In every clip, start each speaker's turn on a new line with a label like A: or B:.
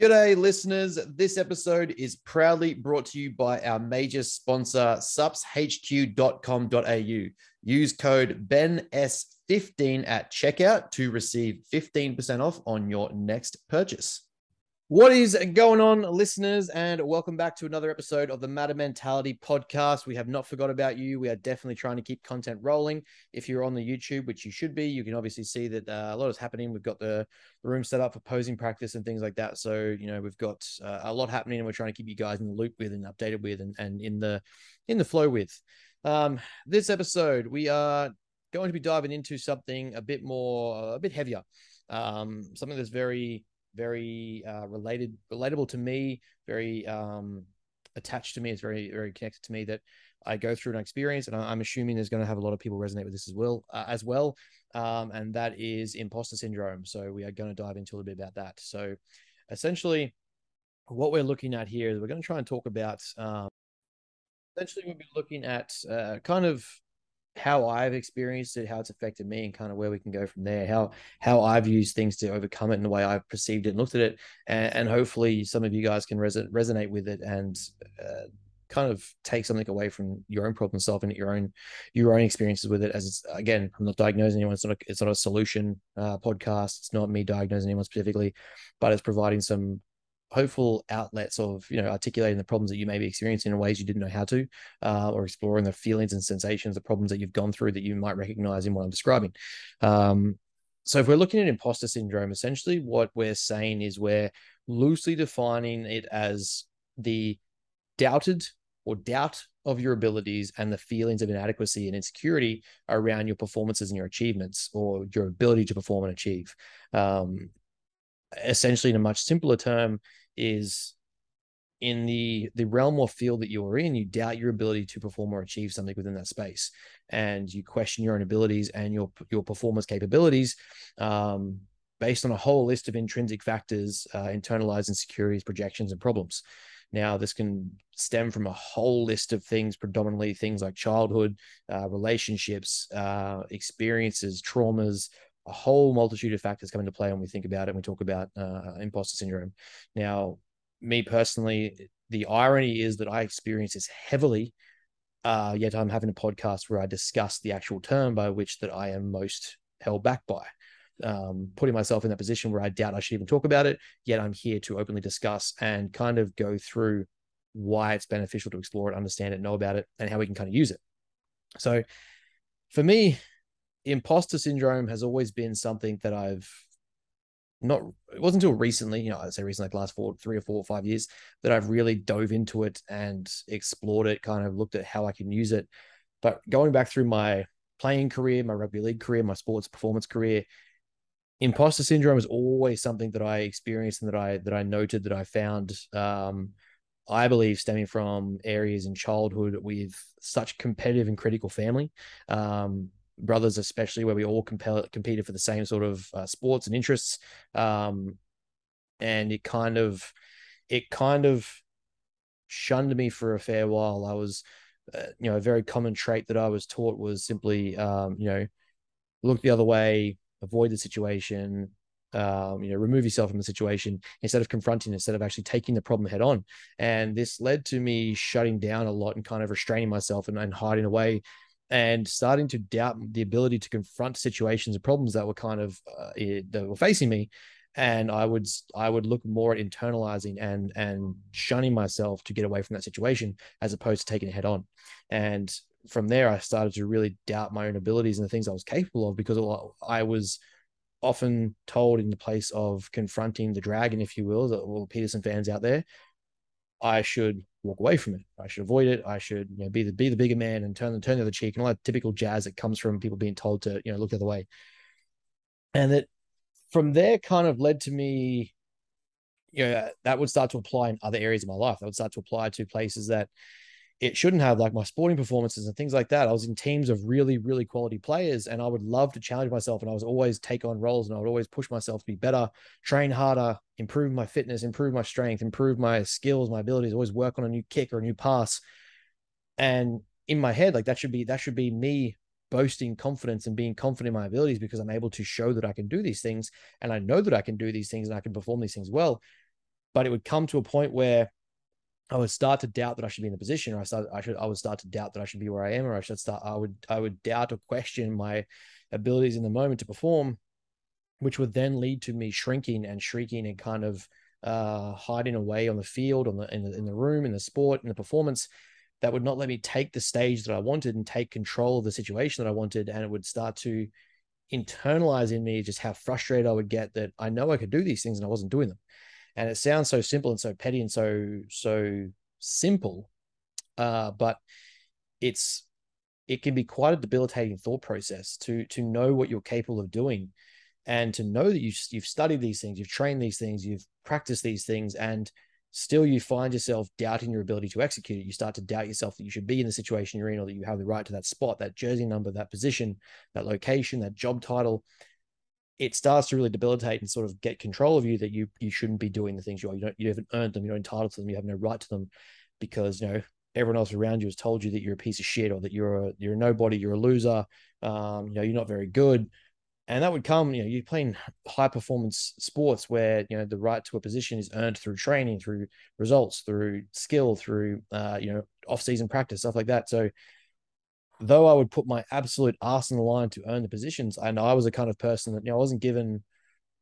A: G'day, listeners. This episode is proudly brought to you by our major sponsor, supshq.com.au. Use code BENS15 at checkout to receive 15% off on your next purchase. What is going on, listeners? And welcome back to another episode of the Matter Mentality podcast. We have not forgot about you. We are definitely trying to keep content rolling. If you're on the YouTube, which you should be, you can obviously see that uh, a lot is happening. We've got the, room set up for posing practice and things like that. So, you know, we've got uh, a lot happening and we're trying to keep you guys in the loop with and updated with and, and in the in the flow with. Um, this episode, we are going to be diving into something a bit more, a bit heavier, um, something that's very very uh, related, relatable to me, very um, attached to me. It's very, very connected to me that I go through an experience, and I'm assuming there's going to have a lot of people resonate with this as well, uh, as well. Um, and that is imposter syndrome. So we are going to dive into a little bit about that. So essentially, what we're looking at here is we're going to try and talk about. Um, essentially, we'll be looking at uh, kind of how I've experienced it, how it's affected me, and kind of where we can go from there. How how I've used things to overcome it, and the way I've perceived it and looked at it, and, and hopefully some of you guys can res- resonate with it and uh, kind of take something away from your own problem solving, your own your own experiences with it. As it's again, I'm not diagnosing anyone. It's not a, it's not a solution uh, podcast. It's not me diagnosing anyone specifically, but it's providing some hopeful outlets of you know articulating the problems that you may be experiencing in ways you didn't know how to uh, or exploring the feelings and sensations the problems that you've gone through that you might recognize in what i'm describing. Um, so if we're looking at imposter syndrome essentially what we're saying is we're loosely defining it as the doubted or doubt of your abilities and the feelings of inadequacy and insecurity around your performances and your achievements or your ability to perform and achieve. Um, essentially in a much simpler term is in the the realm or field that you're in you doubt your ability to perform or achieve something within that space. And you question your own abilities and your your performance capabilities um, based on a whole list of intrinsic factors uh, internalized insecurities projections and problems. Now this can stem from a whole list of things predominantly things like childhood uh, relationships uh, experiences traumas a whole multitude of factors come into play when we think about it. And we talk about uh, imposter syndrome. Now, me personally, the irony is that I experience this heavily. Uh, yet I'm having a podcast where I discuss the actual term by which that I am most held back by. Um, putting myself in that position where I doubt I should even talk about it. Yet I'm here to openly discuss and kind of go through why it's beneficial to explore it, understand it, know about it, and how we can kind of use it. So, for me, imposter syndrome has always been something that I've not it wasn't until recently, you know, I'd say recently, like last four, three or four or five years, that I've really dove into it and explored it, kind of looked at how I can use it. But going back through my playing career, my rugby league career, my sports performance career, imposter syndrome is always something that I experienced and that I that I noted that I found um, I believe stemming from areas in childhood with such competitive and critical family. Um, brothers, especially where we all compel, competed for the same sort of uh, sports and interests. Um, and it kind of, it kind of shunned me for a fair while. I was, uh, you know, a very common trait that I was taught was simply, um, you know, look the other way, avoid the situation, um, you know, remove yourself from the situation instead of confronting, instead of actually taking the problem head on. And this led to me shutting down a lot and kind of restraining myself and, and hiding away and starting to doubt the ability to confront situations and problems that were kind of uh, that were facing me. And i would i would look more at internalizing and and shunning myself to get away from that situation as opposed to taking it head on. And from there i started to really doubt my own abilities and the things i was capable of because i was often told in the place of confronting the dragon if you will the all peterson fans out there i should walk away from it. I should avoid it. I should you know, be the be the bigger man and turn the turn the other cheek and all that typical jazz that comes from people being told to you know look the other way. And that from there kind of led to me, you know, that would start to apply in other areas of my life. That would start to apply to places that it shouldn't have like my sporting performances and things like that. I was in teams of really, really quality players and I would love to challenge myself. And I was always take on roles and I would always push myself to be better, train harder, improve my fitness, improve my strength, improve my skills, my abilities, always work on a new kick or a new pass. And in my head, like that should be, that should be me boasting confidence and being confident in my abilities because I'm able to show that I can do these things. And I know that I can do these things and I can perform these things well but it would come to a point where I would start to doubt that I should be in the position, or I start, I should, I would start to doubt that I should be where I am, or I should start, I would, I would doubt or question my abilities in the moment to perform, which would then lead to me shrinking and shrieking and kind of uh, hiding away on the field, on the in, the in the room, in the sport, in the performance. That would not let me take the stage that I wanted and take control of the situation that I wanted, and it would start to internalize in me just how frustrated I would get that I know I could do these things and I wasn't doing them. And it sounds so simple and so petty and so so simple, uh, but it's it can be quite a debilitating thought process to to know what you're capable of doing and to know that you, you've studied these things you've trained these things you've practiced these things and still you find yourself doubting your ability to execute it. You start to doubt yourself that you should be in the situation you're in or that you have the right to that spot that jersey number that position that location that job title it starts to really debilitate and sort of get control of you that you you shouldn't be doing the things you are you don't you haven't earned them you're not entitled to them you have no right to them because you know everyone else around you has told you that you're a piece of shit or that you're a you're a nobody, you're a loser, um, you know, you're not very good. And that would come, you know, you're playing high performance sports where, you know, the right to a position is earned through training, through results, through skill, through, uh, you know, off season practice, stuff like that. So, though I would put my absolute ass on the line to earn the positions, and I was a kind of person that, you know, I wasn't given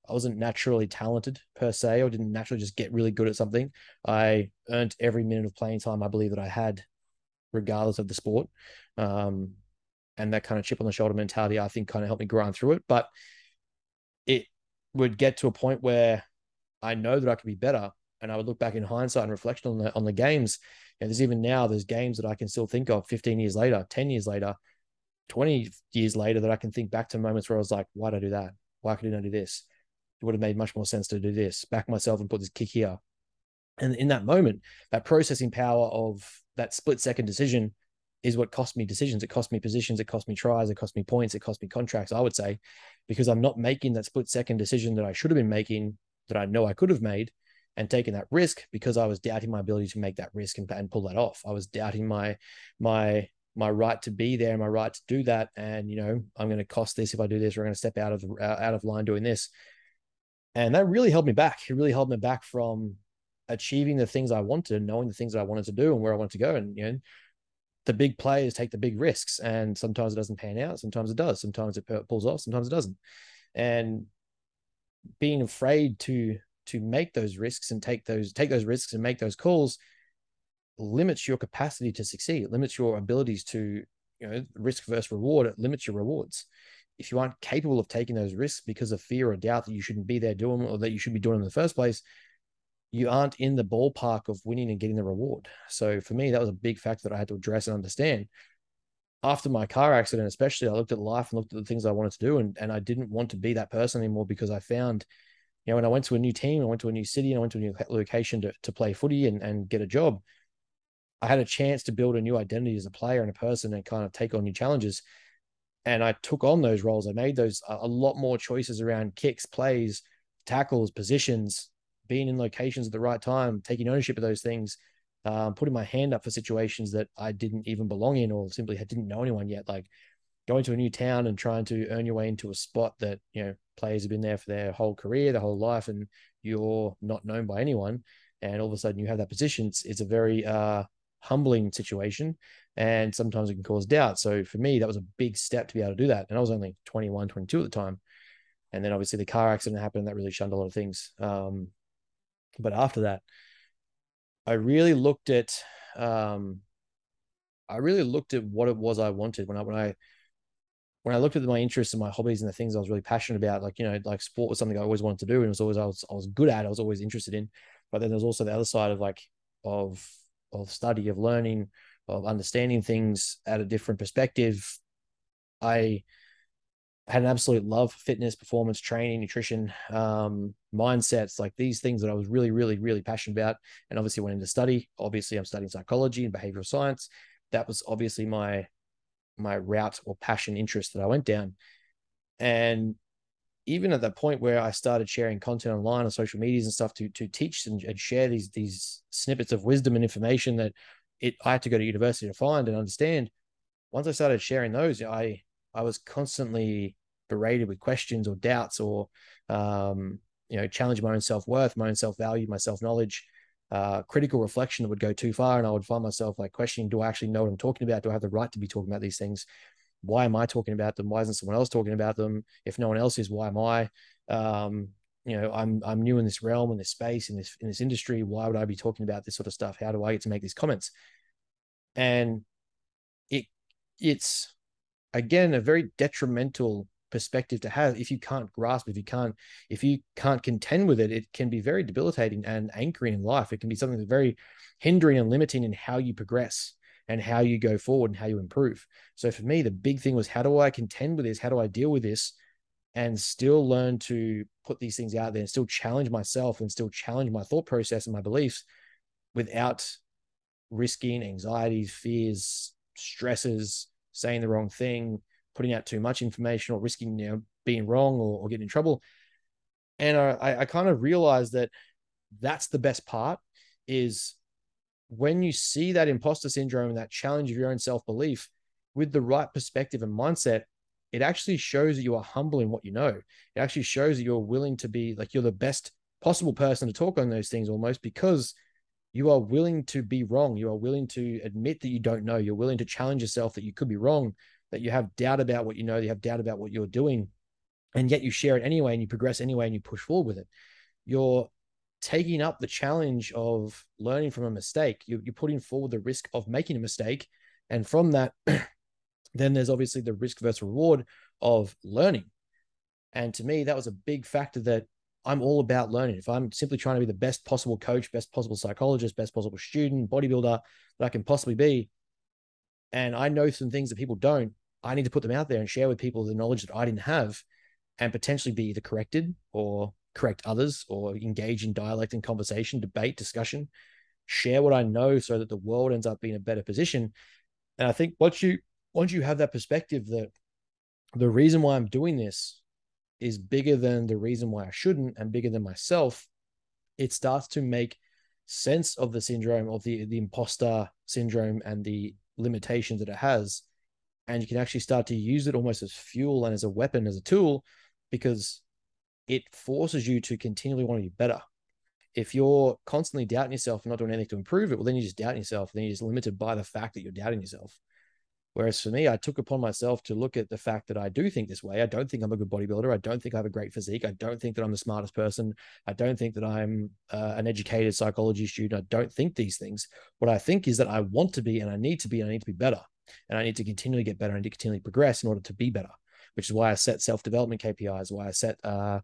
A: I wasn't naturally talented per se, or didn't naturally just get really good at something. I earned every minute of playing time I believe that I had, regardless of the sport. Um, and that kind of chip on the shoulder mentality, I think, kind of helped me grind through it. But it would get to a point where I know that I could be better, and I would look back in hindsight and reflection on the on the games. And there's even now there's games that I can still think of 15 years later, 10 years later, 20 years later that I can think back to moments where I was like, why did I do that? Why could I do this? it would have made much more sense to do this, back myself and put this kick here. And in that moment, that processing power of that split second decision is what cost me decisions. It cost me positions, it cost me tries, it cost me points, it cost me contracts, I would say, because I'm not making that split second decision that I should have been making, that I know I could have made, and taking that risk because I was doubting my ability to make that risk and, and pull that off. I was doubting my my my right to be there, my right to do that, and you know I'm going to cost this if I do this, or I'm going to step out of out of line doing this. And that really held me back. It really held me back from achieving the things I wanted, knowing the things that I wanted to do and where I wanted to go. And you know, the big players take the big risks, and sometimes it doesn't pan out. Sometimes it does. Sometimes it pulls off. Sometimes it doesn't. And being afraid to to make those risks and take those take those risks and make those calls limits your capacity to succeed. It limits your abilities to you know risk versus reward. It limits your rewards if you aren't capable of taking those risks because of fear or doubt that you shouldn't be there doing or that you should be doing in the first place, you aren't in the ballpark of winning and getting the reward. So for me, that was a big factor that I had to address and understand. After my car accident, especially, I looked at life and looked at the things I wanted to do, and, and I didn't want to be that person anymore because I found, you know, when I went to a new team, I went to a new city, and I went to a new location to, to play footy and, and get a job. I had a chance to build a new identity as a player and a person and kind of take on new challenges and I took on those roles. I made those a lot more choices around kicks, plays, tackles, positions, being in locations at the right time, taking ownership of those things, um, putting my hand up for situations that I didn't even belong in or simply didn't know anyone yet. Like going to a new town and trying to earn your way into a spot that you know players have been there for their whole career, their whole life, and you're not known by anyone. And all of a sudden you have that position. It's, it's a very uh, humbling situation and sometimes it can cause doubt. So for me, that was a big step to be able to do that. And I was only 21, 22 at the time. And then obviously the car accident happened. That really shunned a lot of things. Um, but after that, I really looked at, um, I really looked at what it was I wanted when I, when I, when I looked at my interests and my hobbies and the things I was really passionate about, like, you know, like sport was something I always wanted to do. And it was always, I was, I was good at, I was always interested in, but then there's also the other side of like, of, of study, of learning, of understanding things at a different perspective. I had an absolute love for fitness, performance, training, nutrition, um, mindsets, like these things that I was really, really, really passionate about. And obviously went into study. Obviously, I'm studying psychology and behavioral science. That was obviously my my route or passion interest that I went down. And even at that point where I started sharing content online on social medias and stuff to to teach and, and share these these snippets of wisdom and information that it I had to go to university to find and understand. Once I started sharing those, I I was constantly berated with questions or doubts or um, you know, challenge my own self worth, my own self value, my self knowledge, uh, critical reflection that would go too far, and I would find myself like questioning: Do I actually know what I'm talking about? Do I have the right to be talking about these things? Why am I talking about them? Why isn't someone else talking about them? If no one else is, why am I? Um, you know, I'm I'm new in this realm, in this space, in this in this industry. Why would I be talking about this sort of stuff? How do I get to make these comments? And it it's again a very detrimental perspective to have if you can't grasp if you can't if you can't contend with it it can be very debilitating and anchoring in life. It can be something that's very hindering and limiting in how you progress and how you go forward and how you improve. So for me the big thing was how do i contend with this? How do i deal with this? And still learn to put these things out there and still challenge myself and still challenge my thought process and my beliefs without risking anxieties fears stresses saying the wrong thing putting out too much information or risking you know being wrong or, or getting in trouble. And I, I kind of realized that that's the best part is when you see that imposter syndrome and that challenge of your own self-belief with the right perspective and mindset it actually shows that you are humble in what you know. It actually shows that you're willing to be like you're the best possible person to talk on those things almost because you are willing to be wrong. You are willing to admit that you don't know. You're willing to challenge yourself that you could be wrong that you have doubt about what you know, you have doubt about what you're doing, and yet you share it anyway and you progress anyway and you push forward with it. You're taking up the challenge of learning from a mistake. You're, you're putting forward the risk of making a mistake. And from that, then there's obviously the risk versus reward of learning. And to me, that was a big factor that I'm all about learning. If I'm simply trying to be the best possible coach, best possible psychologist, best possible student, bodybuilder that I can possibly be, and I know some things that people don't, I need to put them out there and share with people the knowledge that I didn't have and potentially be either corrected or correct others or engage in dialect and conversation, debate, discussion, share what I know so that the world ends up being a better position. And I think once you once you have that perspective that the reason why I'm doing this is bigger than the reason why I shouldn't and bigger than myself, it starts to make sense of the syndrome of the the imposter syndrome and the limitations that it has and you can actually start to use it almost as fuel and as a weapon as a tool because it forces you to continually want to be better. If you're constantly doubting yourself and not doing anything to improve it well then you're just doubting yourself. Then you're just limited by the fact that you're doubting yourself whereas for me i took upon myself to look at the fact that i do think this way i don't think i'm a good bodybuilder i don't think i have a great physique i don't think that i'm the smartest person i don't think that i'm uh, an educated psychology student i don't think these things what i think is that i want to be and i need to be and i need to be better and I need to continually get better. and to continually progress in order to be better, which is why I set self development KPIs, why I set uh,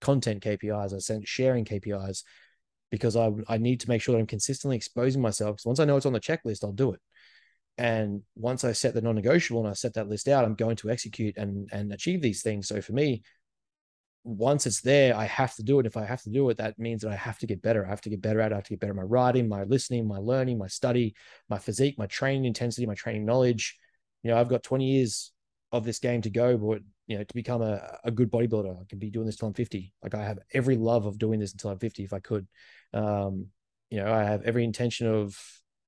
A: content KPIs, I set sharing KPIs, because I I need to make sure that I'm consistently exposing myself. Because once I know it's on the checklist, I'll do it. And once I set the non-negotiable and I set that list out, I'm going to execute and and achieve these things. So for me, once it's there, I have to do it. If I have to do it, that means that I have to get better. I have to get better at it. I have to get better at my writing, my listening, my learning, my study, my physique, my training intensity, my training knowledge. You know, I've got 20 years of this game to go, but you know, to become a, a good bodybuilder, I can be doing this till I'm 50. Like I have every love of doing this until I'm 50 if I could. Um, you know, I have every intention of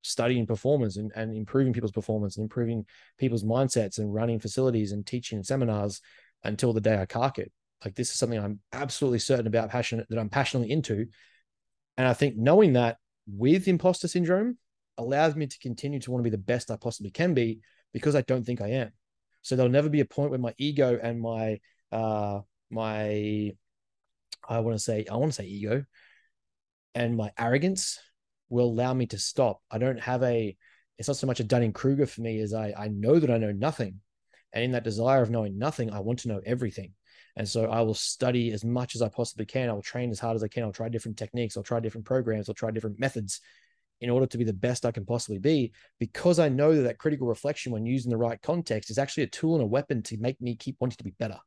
A: studying performance and, and improving people's performance and improving people's mindsets and running facilities and teaching seminars until the day I cark it like this is something I'm absolutely certain about, passionate that I'm passionately into. And I think knowing that with imposter syndrome allows me to continue to want to be the best I possibly can be because I don't think I am. So there'll never be a point where my ego and my uh my I want to say I want to say ego and my arrogance will allow me to stop. I don't have a it's not so much a Dunning Kruger for me as I I know that I know nothing. And in that desire of knowing nothing, I want to know everything. And so I will study as much as I possibly can. I will train as hard as I can. I'll try different techniques. I'll try different programs. I'll try different methods in order to be the best I can possibly be because I know that that critical reflection, when used in the right context, is actually a tool and a weapon to make me keep wanting to be better.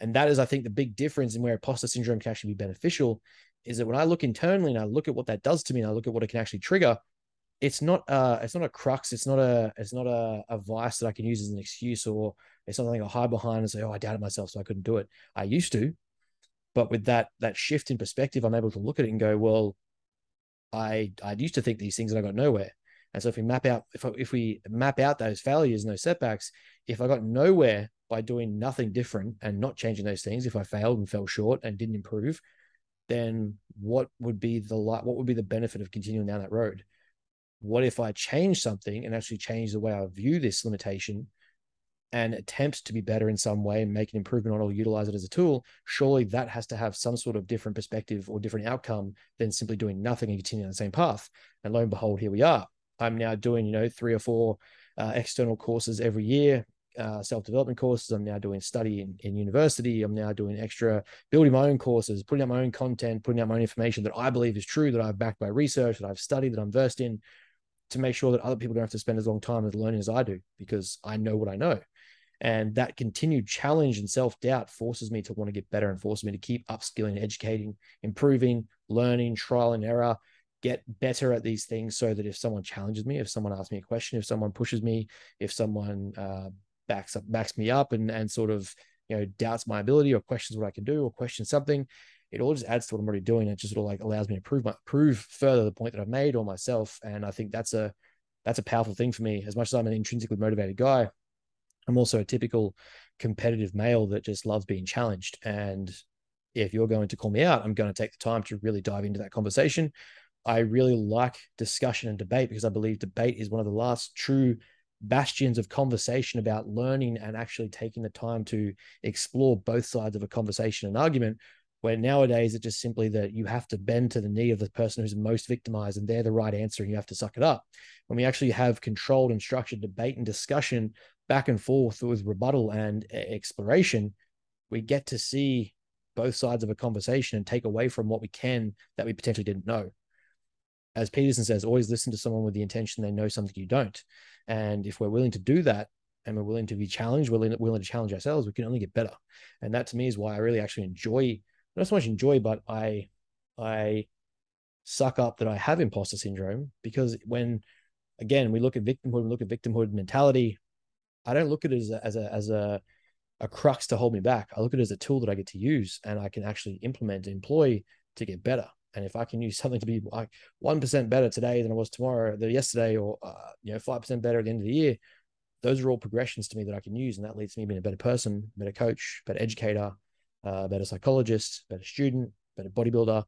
A: And that is, I think, the big difference in where imposter syndrome can actually be beneficial is that when I look internally and I look at what that does to me and I look at what it can actually trigger, it's not uh it's not a crux, it's not a it's not a, a vice that I can use as an excuse or it's something I hide behind and say, oh, I doubted myself, so I couldn't do it. I used to, but with that that shift in perspective, I'm able to look at it and go, well, I I used to think these things and I got nowhere. And so if we map out if if we map out those failures and those setbacks, if I got nowhere by doing nothing different and not changing those things, if I failed and fell short and didn't improve, then what would be the what would be the benefit of continuing down that road? What if I change something and actually change the way I view this limitation and attempt to be better in some way and make an improvement on it or utilize it as a tool? Surely that has to have some sort of different perspective or different outcome than simply doing nothing and continuing on the same path. And lo and behold, here we are. I'm now doing, you know, three or four uh, external courses every year uh, self-development courses. I'm now doing study in, in university. I'm now doing extra building my own courses, putting out my own content, putting out my own information that I believe is true, that I've backed by research, that I've studied, that I'm versed in, to make sure that other people don't have to spend as long time as learning as I do, because I know what I know. And that continued challenge and self-doubt forces me to want to get better and forces me to keep upskilling, educating, improving, learning, trial and error, get better at these things so that if someone challenges me, if someone asks me a question, if someone pushes me, if someone uh, backs up backs me up and and sort of you know doubts my ability or questions what I can do or questions something, it all just adds to what I'm already doing. It just sort of like allows me to prove my prove further the point that I've made or myself. And I think that's a that's a powerful thing for me. As much as I'm an intrinsically motivated guy, I'm also a typical competitive male that just loves being challenged. And if you're going to call me out, I'm going to take the time to really dive into that conversation. I really like discussion and debate because I believe debate is one of the last true bastions of conversation about learning and actually taking the time to explore both sides of a conversation and argument where nowadays it's just simply that you have to bend to the knee of the person who's most victimized and they're the right answer and you have to suck it up. When we actually have controlled and structured debate and discussion back and forth with rebuttal and exploration we get to see both sides of a conversation and take away from what we can that we potentially didn't know as peterson says always listen to someone with the intention they know something you don't and if we're willing to do that and we're willing to be challenged, we're willing, to challenge ourselves, we can only get better. And that to me is why I really actually enjoy, not so much enjoy, but I, I suck up that I have imposter syndrome because when, again, we look at victimhood, we look at victimhood mentality. I don't look at it as a, as a, as a, a crux to hold me back. I look at it as a tool that I get to use and I can actually implement, employ to get better. And if I can use something to be like one percent better today than I was tomorrow, than yesterday, or uh, you know five percent better at the end of the year, those are all progressions to me that I can use, and that leads to me being a better person, better coach, better educator, uh, better psychologist, better student, better bodybuilder.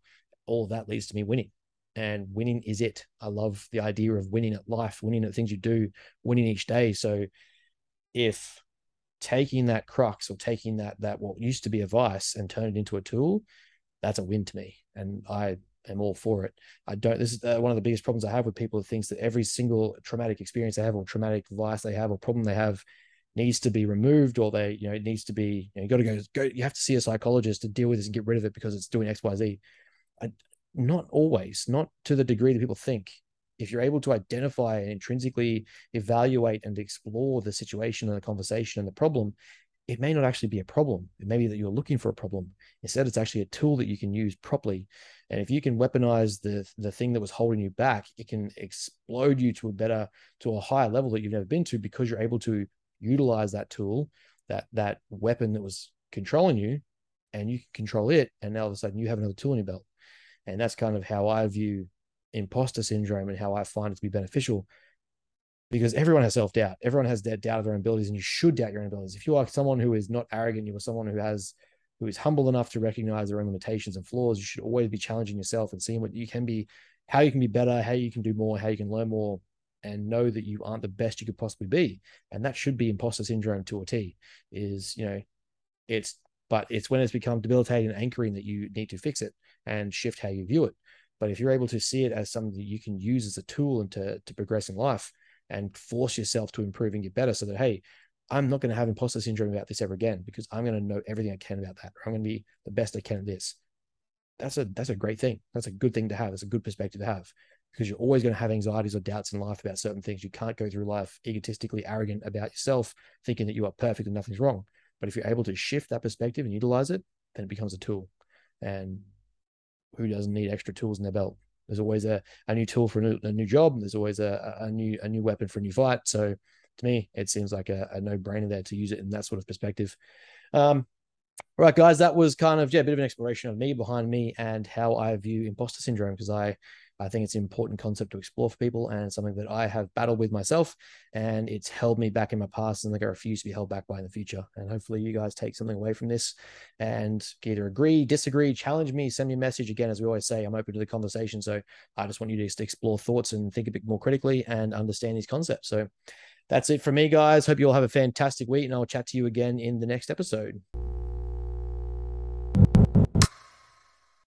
A: All of that leads to me winning, and winning is it. I love the idea of winning at life, winning at things you do, winning each day. So if taking that crux or taking that that what used to be a vice and turn it into a tool that's a win to me, and I am all for it. I don't. This is uh, one of the biggest problems I have with people who thinks that every single traumatic experience they have, or traumatic vice they have, or problem they have, needs to be removed, or they, you know, it needs to be. You, know, you got to go. Go. You have to see a psychologist to deal with this and get rid of it because it's doing X, Y, Z. Not always, not to the degree that people think. If you're able to identify and intrinsically evaluate and explore the situation and the conversation and the problem, it may not actually be a problem. It may be that you're looking for a problem. Instead, it's actually a tool that you can use properly. And if you can weaponize the the thing that was holding you back, it can explode you to a better, to a higher level that you've never been to because you're able to utilize that tool, that that weapon that was controlling you, and you can control it. And now all of a sudden you have another tool in your belt. And that's kind of how I view imposter syndrome and how I find it to be beneficial because everyone has self doubt. Everyone has that doubt of their own abilities, and you should doubt your own abilities. If you are someone who is not arrogant, you are someone who has who is humble enough to recognize their own limitations and flaws. You should always be challenging yourself and seeing what you can be, how you can be better, how you can do more, how you can learn more, and know that you aren't the best you could possibly be. And that should be imposter syndrome to a T. Is you know, it's but it's when it's become debilitating and anchoring that you need to fix it and shift how you view it. But if you're able to see it as something that you can use as a tool and to to progress in life, and force yourself to improve and get better so that, hey, I'm not going to have imposter syndrome about this ever again because I'm going to know everything I can about that. Or I'm going to be the best I can at this. That's a that's a great thing. That's a good thing to have. It's a good perspective to have because you're always going to have anxieties or doubts in life about certain things. You can't go through life egotistically arrogant about yourself, thinking that you are perfect and nothing's wrong. But if you're able to shift that perspective and utilize it, then it becomes a tool. And who doesn't need extra tools in their belt? There's always a, a new tool for a new, a new job. There's always a, a new a new weapon for a new fight. So to me, it seems like a, a no brainer there to use it in that sort of perspective. Um, right, guys, that was kind of yeah, a bit of an exploration of me behind me and how I view imposter syndrome because I I think it's an important concept to explore for people and something that I have battled with myself. And it's held me back in my past and like I refuse to be held back by in the future. And hopefully you guys take something away from this and either agree, disagree, challenge me, send me a message. Again, as we always say, I'm open to the conversation. So I just want you to just explore thoughts and think a bit more critically and understand these concepts. So that's it for me, guys. Hope you all have a fantastic week, and I'll chat to you again in the next episode.